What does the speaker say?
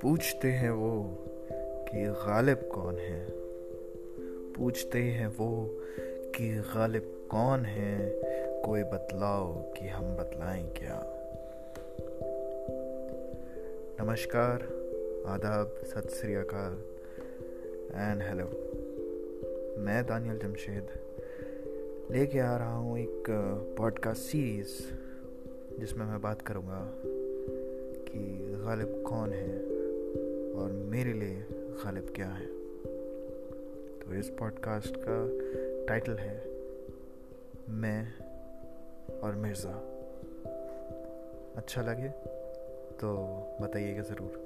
پوچھتے ہیں وہ کہ غالب کون ہے؟ پوچھتے ہیں وہ کہ غالب کون ہے؟ کوئی بتلاؤ کہ ہم بتلائیں کیا؟ نمسکار، آداب ست سری اکال اینڈ ہیلو میں دانیل جمشید لے کے آ رہا ہوں ایک پوڈ کاسٹ سیریز جس میں میں بات کروں گا کہ غالب کون ہے؟ میرے لیے غالب کیا ہے۔ تو اس پوڈ کاسٹ کا ٹائٹل ہے میں اور مرزا۔ اچھا لگے تو بتائیے گا ضرور۔